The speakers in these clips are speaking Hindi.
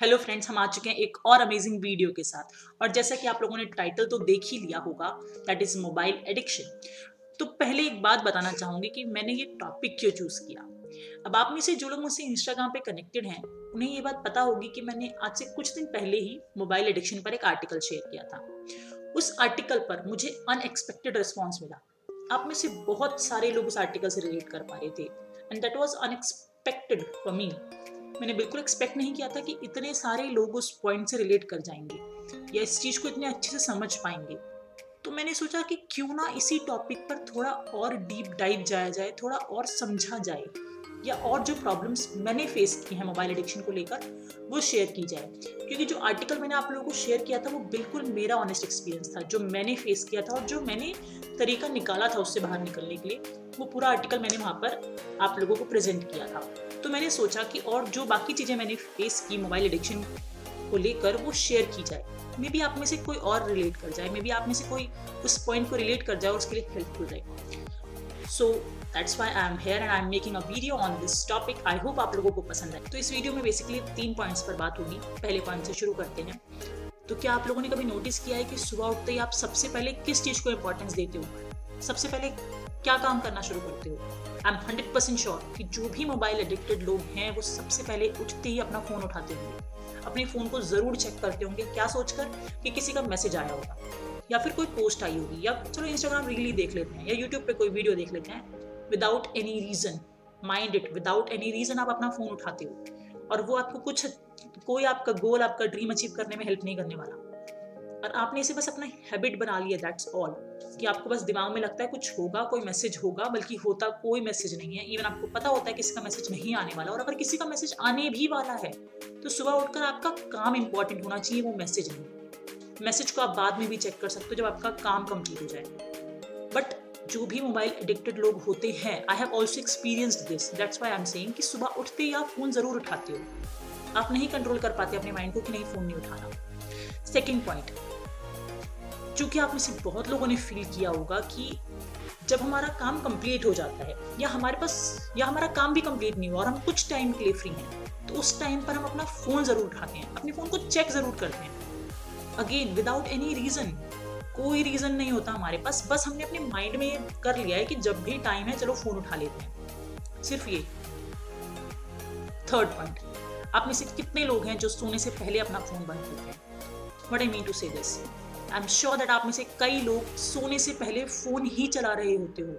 हेलो फ्रेंड्स हम आ चुके हैं एक और अमेजिंग वीडियो के साथ। और जैसा कि आप लोगों ने टाइटल तो देख ही लिया होगा दैट इज़ मोबाइल एडिक्शन तो पहले एक बात बताना चाहूँगी कि मैंने ये टॉपिक क्यों चूज़ किया? अब आप में से जो लोग मुझसे इंस्टाग्राम पे कनेक्टेड हैं, उन्हें ये बात पता होगी कि मैंने आज से कुछ दिन पहले ही मोबाइल एडिक्शन पर एक आर्टिकल शेयर किया था। उस आर्टिकल पर मुझे अनएक्सपेक्टेड रिस्पॉन्स मिला। आप में से बहुत सारे लोग उस आर्टिकल से रिलेट कर पा रहे थे। And that was unexpected for me मैंने बिल्कुल एक्सपेक्ट नहीं किया था कि इतने सारे लोग उस पॉइंट से रिलेट कर जाएँगे, या इस चीज़ को इतने अच्छे से समझ पाएँगे। तो मैंने सोचा कि क्यों ना इसी टॉपिक पर थोड़ा और डीप डाइव जाया जाए, थोड़ा और समझा जाए, या और जो प्रॉब्लम्स मैंने फेस की हैं मोबाइल एडिक्शन को लेकर, वो शेयर की जाए। क्योंकि जो आर्टिकल मैंने आप लोगों को शेयर किया था, वो बिल्कुल मेरा ऑनेस्ट एक्सपीरियंस था, जो मैंने फेस किया था और जो मैंने तरीका निकाला था उससे बाहर निकलने के लिए, वो पूरा आर्टिकल मैंने वहाँ पर आप लोगों को प्रेजेंट किया था। तो मैंने सोचा कि और जो बाकी चीज़ें मैंने फेस की मोबाइल एडिक्शन को लेकर, वो शेयर की जाए। मे बी आप में से कोई और रिलेट कर जाए। मे बी आप में से कोई उस पॉइंट को रिलेट कर जाए और उसके लिए हेल्पफुल रहे। So that's why I'm here and I'm making a video on this topic I hope आप लोगों को पसंद है तो इस वीडियो में बेसिकली तीन पॉइंट्स पर बात होगी। पहले पॉइंट से शुरू करते हैं। तो क्या आप लोगों ने कभी नोटिस किया है कि सुबह उठते ही आप सबसे पहले किस चीज़ को इंपॉर्टेंस देते हो? सबसे पहले क्या काम करना शुरू करते हो? I am hundred percent sure कि जो भी मोबाइल एडिक्टेड लोग हैं, वो सबसे पहले उठते ही अपना फ़ोन उठाते होंगे। अपने फ़ोन को ज़रूर चेक करते होंगे, क्या सोचकर कि किसी का मैसेज आया होगा। या फिर कोई पोस्ट आई होगी, या चलो इंस्टाग्राम रील ही देख लेते हैं, या यूट्यूब पे कोई वीडियो देख लेते हैं। Without any reason mind it without any reason आप अपना फ़ोन उठाते हो। और वो आपको कुछ, कोई आपका गोल आपका ड्रीम अचीव करने में हेल्प नहीं करने वाला। और आपने इसे बस अपना हैबिट बना लिया दैट्स ऑल कि आपको बस दिमाग में लगता है कुछ होगा, कोई मैसेज होगा, बल्कि होता कोई मैसेज नहीं है. इवन आपको पता होता है किसी का मैसेज नहीं आने वाला. और अगर किसी का मैसेज आने भी वाला है तो सुबह उठकर आपका काम इंपॉर्टेंट होना चाहिए, वो मैसेज नहीं. मैसेज को आप बाद में भी चेक कर सकते हो जब आपका काम कंप्लीट हो जाए. बट जो भी मोबाइल एडिक्टेड लोग होते हैं I have also experience this that's why I'm saying कि सुबह उठते ही आप फ़ोन ज़रूर उठाते हो. आप नहीं कंट्रोल कर पाते अपने माइंड को कि नहीं फ़ोन नहीं उठाना. सेकेंड पॉइंट चूँकि आप में से बहुत लोगों ने फील किया होगा कि जब हमारा काम कंप्लीट हो जाता है, या हमारे पास, या हमारा काम भी कंप्लीट नहीं हुआ और हम कुछ टाइम के लिए फ्री हैं तो उस टाइम पर हम अपना फ़ोन ज़रूर उठाते हैं, अपने फ़ोन को चेक ज़रूर करते हैं। अगेन विदाउट एनी रीज़न कोई रीज़न नहीं होता हमारे पास, बस हमने अपने माइंड में कर लिया है कि जब भी टाइम है, चलो फ़ोन उठा लेते हैं। सिर्फ़ ये। थर्ड पॉइंट आप में से कितने लोग हैं जो सोने से पहले अपना फ़ोन बंद करते हैं? What I mean to say this I'm sure that आप में से कई लोग सोने से पहले फ़ोन ही चला रहे होते हो।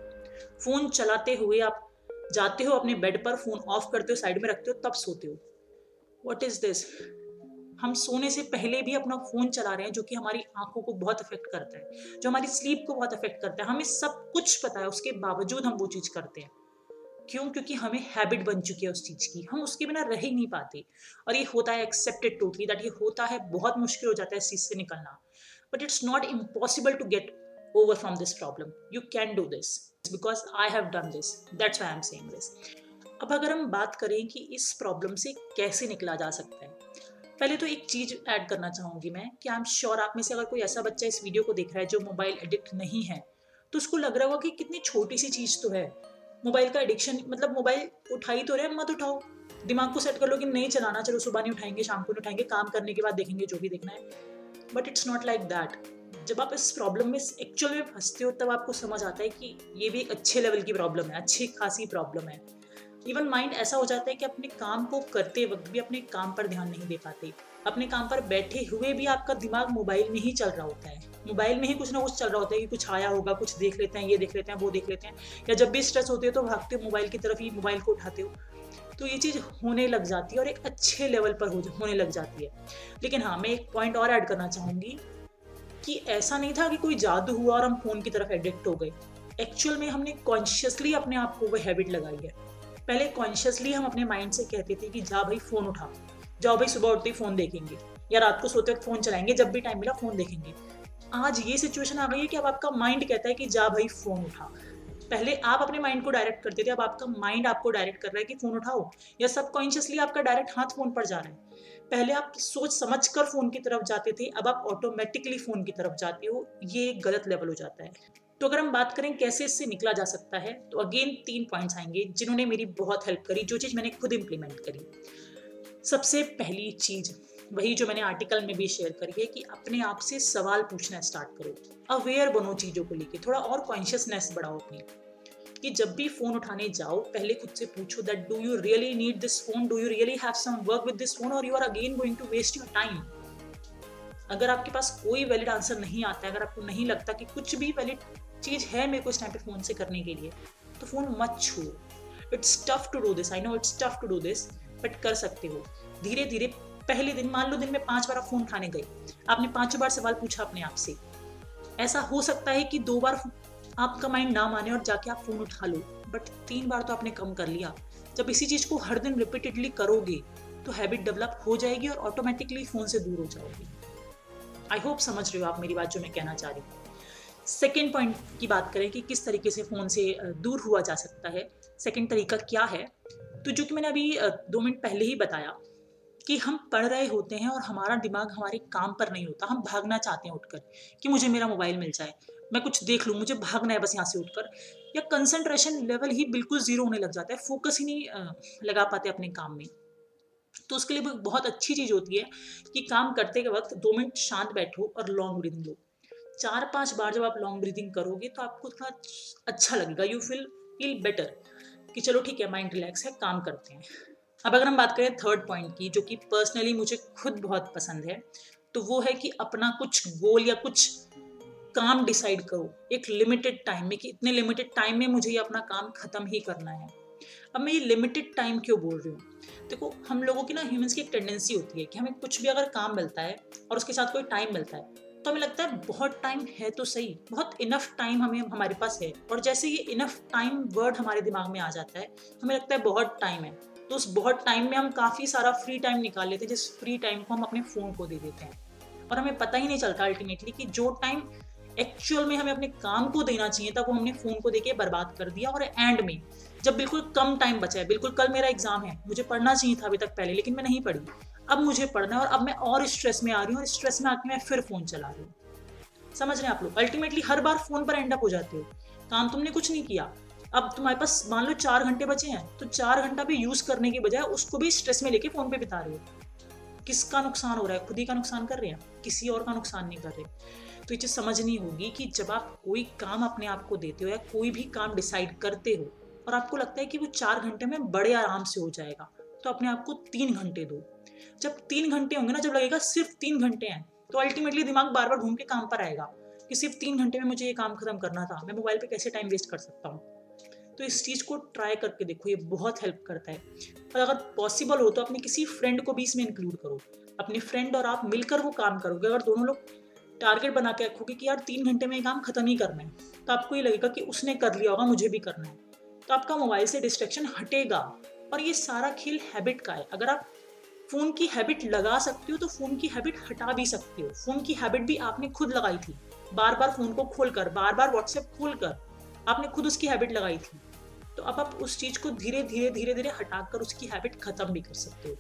फ़ोन चलाते हुए आप जाते हो अपने बेड पर, फ़ोन ऑफ़ करते हो, साइड में रखते हो, तब सोते हो। वट इज़ दिस हम सोने से पहले भी अपना फ़ोन चला रहे हैं, जो कि हमारी आँखों को बहुत अफेक्ट करता है, जो हमारी स्लीप को बहुत अफेक्ट करता है। हमें सब कुछ पता है, उसके बावजूद हम वो चीज़ करते हैं। क्यों? क्योंकि हमें हैबिट बन चुकी है उस चीज़ की। हम उसके बिना रह ही नहीं पाते। और ये होता है एक्सेप्टेड टोटली दैट ये होता है, बहुत मुश्किल हो जाता है इस चीज़ से निकलना। But it's not impossible to get over from this problem. You can do this. Because i have done this. That's why i'm saying this. अब अगर हम बात करें कि इस प्रॉब्लम से कैसे निकला जा सकता है? पहले तो एक चीज़ ऐड करना चाहूँगी मैं कि आई एम श्योर आप में से अगर कोई ऐसा बच्चा इस वीडियो को देख रहा है जो मोबाइल एडिक्ट नहीं है तो उसको लग रहा होगा कि कितनी छोटी सी चीज़ तो है। मोबाइल का एडिक्शन मतलब मोबाइल उठाई तो रहे, मत उठाओ। दिमाग को सेट कर लो कि नहीं चलाना, चलो सुबह नहीं उठाएँगे, शाम को नहीं उठाएँगे, काम करने के बाद देखेंगे जो भी देखना है। But it's not like that जब आप इस प्रॉब्लम में एक्चुअल में फंसते हो, तब आपको समझ आता है कि ये भी एक अच्छे लेवल की प्रॉब्लम है, अच्छी खासी प्रॉब्लम है। इवन माइंड ऐसा हो जाता है कि अपने काम को करते वक्त भी अपने काम पर ध्यान नहीं दे पाते। अपने काम पर बैठे हुए भी आपका दिमाग मोबाइल में ही चल रहा होता है। मोबाइल में ही कुछ ना कुछ चल रहा होता है कि कुछ आया होगा, कुछ देख लेते हैं, ये देख लेते हैं, वो देख लेते हैं। या जब भी स्ट्रेस होते हो तो भागते हो, मोबाइल की तरफ़ ही मोबाइल को उठाते हो। तो ये चीज़ होने लग जाती है और एक अच्छे लेवल पर हो होने लग जाती है। लेकिन हाँ मैं एक पॉइंट और ऐड करना चाहूँगी कि ऐसा नहीं था कि कोई जादू हुआ और हम फ़ोन की तरफ़ एडिक्ट हो गए। एक्चुअल में हमने कॉन्शियसली अपने आप को वो हैबिट लगाई है। पहले कॉन्शियसली हम अपने माइंड से कहते थे कि जा भाई फ़ोन उठा। जाओ भाई, सुबह उठते ही फ़ोन देखेंगे। या रात को सोते वक्त फ़ोन चलाएँगे, जब भी टाइम मिला फ़ोन देखेंगे। आज ये सिचुएशन आ गई है कि अब आपका माइंड कहता है कि जा भाई फ़ोन उठा। पहले आप अपने माइंड को डायरेक्ट करते थे, अब आपका माइंड आपको डायरेक्ट कर रहा है कि फ़ोन उठाओ। या सबकॉन्शियसली आपका डायरेक्ट हाथ फ़ोन पर जा रहा है। पहले आप सोच समझ कर फ़ोन की तरफ़ जाते थे, अब आप ऑटोमेटिकली फ़ोन की तरफ़ जाते हो। ये गलत लेवल हो जाता है। तो अगर हम बात करें कैसे इससे निकला जा सकता है तो अगेन तीन पॉइंट्स आएँगे, जिन्होंने मेरी बहुत हेल्प करी, जो चीज़ मैंने खुद इम्प्लीमेंट करी। सबसे पहली चीज़, वही जो मैंने आर्टिकल में भी शेयर करी है कि अपने आप से सवाल पूछना स्टार्ट करो। अवेयर बनो चीज़ों को लेके, थोड़ा और कॉन्शियसनेस बढ़ाओ अपनी कि जब भी फ़ोन उठाने जाओ, पहले खुद से पूछो that do you really need this phone do you really have some work with this phone और you are again going to waste your time अगर आपके पास कोई वैलिड आंसर नहीं आता है, अगर आपको नहीं लगता कि कुछ भी वैलिड चीज़ है मेरे को इस टाइम पे फ़ोन से करने के लिए तो फ़ोन मत छू it's tough to do this I know it's tough to do this but कर सकते हो। धीरे धीरे, पहले दिन, मान लो दिन में पाँच बार आप फ़ोन उठाने गए, आपने पाँचों बार सवाल पूछा अपने आप से। ऐसा हो सकता है कि दो बार आपका माइंड ना माने और जाके आप फ़ोन उठा लो, बट तीन बार तो आपने कम कर लिया। जब इसी चीज़ को हर दिन रिपीटेडली करोगे तो हैबिट डेवलप हो जाएगी और ऑटोमेटिकली फ़ोन से दूर हो जाओगे। आई होप समझ रहे हो आप मेरी बात जो मैं कहना चाह रही हूँ। सेकेंड पॉइंट की बात करें कि किस तरीके से फ़ोन से दूर हुआ जा सकता है। सेकेंड तरीका क्या है? तो जो कि मैंने अभी दो मिनट पहले ही बताया कि हम पढ़ रहे होते हैं और हमारा दिमाग हमारे काम पर नहीं होता। हम भागना चाहते हैं उठकर कि मुझे मेरा मोबाइल मिल जाए। मैं कुछ देख लूँ, मुझे भागना है बस यहाँ से उठकर। या कंसंट्रेशन लेवल ही बिल्कुल ज़ीरो होने लग जाता है फोकस ही नहीं लगा पाते अपने काम में। तो उसके लिए बहुत अच्छी चीज़ होती है कि काम करते के वक्त दो मिनट शांत बैठो और लॉन्ग ब्रीदिंग लो। चार पाँच बार जब आप लॉन्ग ब्रीदिंग करोगे तो आपको थोड़ा अच्छा लगेगा। यू फील फील बेटर कि चलो ठीक है माइंड रिलैक्स है, काम करते हैं। अब अगर हम बात करें थर्ड पॉइंट की, जो कि पर्सनली मुझे खुद बहुत पसंद है तो वो है कि अपना कुछ गोल या कुछ काम डिसाइड करो, एक लिमिटेड टाइम में कि इतने लिमिटेड टाइम में मुझे ये अपना काम खत्म ही करना है। अब मैं ये लिमिटेड टाइम क्यों बोल रही हूँ? देखो, हम लोगों की ना ह्यूमंस की एक टेंडेंसी होती है कि हमें कुछ भी अगर काम मिलता है और उसके साथ कोई टाइम मिलता है तो हमें लगता है बहुत टाइम है तो सही, बहुत इनफ टाइम हमें, हमारे पास है। और जैसे ये इनफ टाइम वर्ड हमारे दिमाग में आ जाता है, हमें लगता है बहुत टाइम है। तो उस बहुत टाइम में हम काफ़ी सारा फ्री टाइम निकाल लेते हैं, जिस फ्री टाइम को हम अपने फ़ोन को दे देते हैं। और हमें पता ही नहीं चलता अल्टीमेटली कि जो टाइम एक्चुअल में हमें अपने काम को देना चाहिए था वो हमने फ़ोन को देके बर्बाद कर दिया और एंड में, जब बिल्कुल कम टाइम बचा है। बिल्कुल कल मेरा एग्ज़ाम है, मुझे पढ़ना चाहिए था अभी तक पहले, लेकिन मैं नहीं पढ़ी। अब मुझे पढ़ना है और अब मैं और स्ट्रेस में आ रही हूँ और स्ट्रेस में आके मैं फिर फ़ोन चला रही हूँ। समझ रहे हैं आप लोग? अल्टीमेटली हर बार फ़ोन पर एंड अप हो जाते हो। काम तुमने कुछ नहीं किया। अब तुम्हारे पास मान लो चार घंटे बचे हैं तो चार घंटा भी यूज़ करने के बजाय उसको भी स्ट्रेस में लेके फ़ोन पे बिता रहे हो। किसका नुकसान हो रहा है? खुद ही का नुकसान कर रहे हैं? किसी और का नुकसान नहीं कर रहे। तो ये चीज़ समझनी होगी कि जब आप कोई काम अपने आप को देते हो या कोई भी काम डिसाइड करते हो और आपको लगता है कि वो चार घंटे में बड़े आराम से हो जाएगा तो अपने आप को तीन घंटे दो। जब तीन घंटे होंगे ना, जब लगेगा सिर्फ़ तीन घंटे हैं तो अल्टीमेटली दिमाग बार बार घूम के काम पर आएगा कि सिर्फ़ तीन घंटे में मुझे ये काम खत्म करना था, मैं मोबाइल पे कैसे टाइम वेस्ट कर सकता हूँ? तो इस चीज़ को ट्राई करके देखो, ये बहुत हेल्प करता है। और अगर पॉसिबल हो तो अपने किसी फ्रेंड को भी इसमें इंक्लूड करो। अपने फ्रेंड और आप मिलकर वो काम करोगे। अगर दोनों लोग टारगेट बना के रखोगे कि यार तीन घंटे में ये काम खत्म ही करना है तो आपको ये लगेगा कि उसने कर लिया होगा, मुझे भी करना है। तो आपका मोबाइल से डिस्ट्रैक्शन हटेगा। और ये सारा खेल हैबिट का है। अगर आप फ़ोन की हैबिट लगा सकते हो तो फ़ोन की हैबिट हटा भी सकते हो। फ़ोन की हैबिट भी आपने खुद लगाई थी। बार बार फ़ोन को खोलकर, बार बार व्हाट्सएप खोलकर आपने खुद उसकी हैबिट लगाई थी। तो अब आप उस चीज़ को धीरे धीरे धीरे धीरे हटाकर उसकी हैबिट ख़त्म भी कर सकते हो।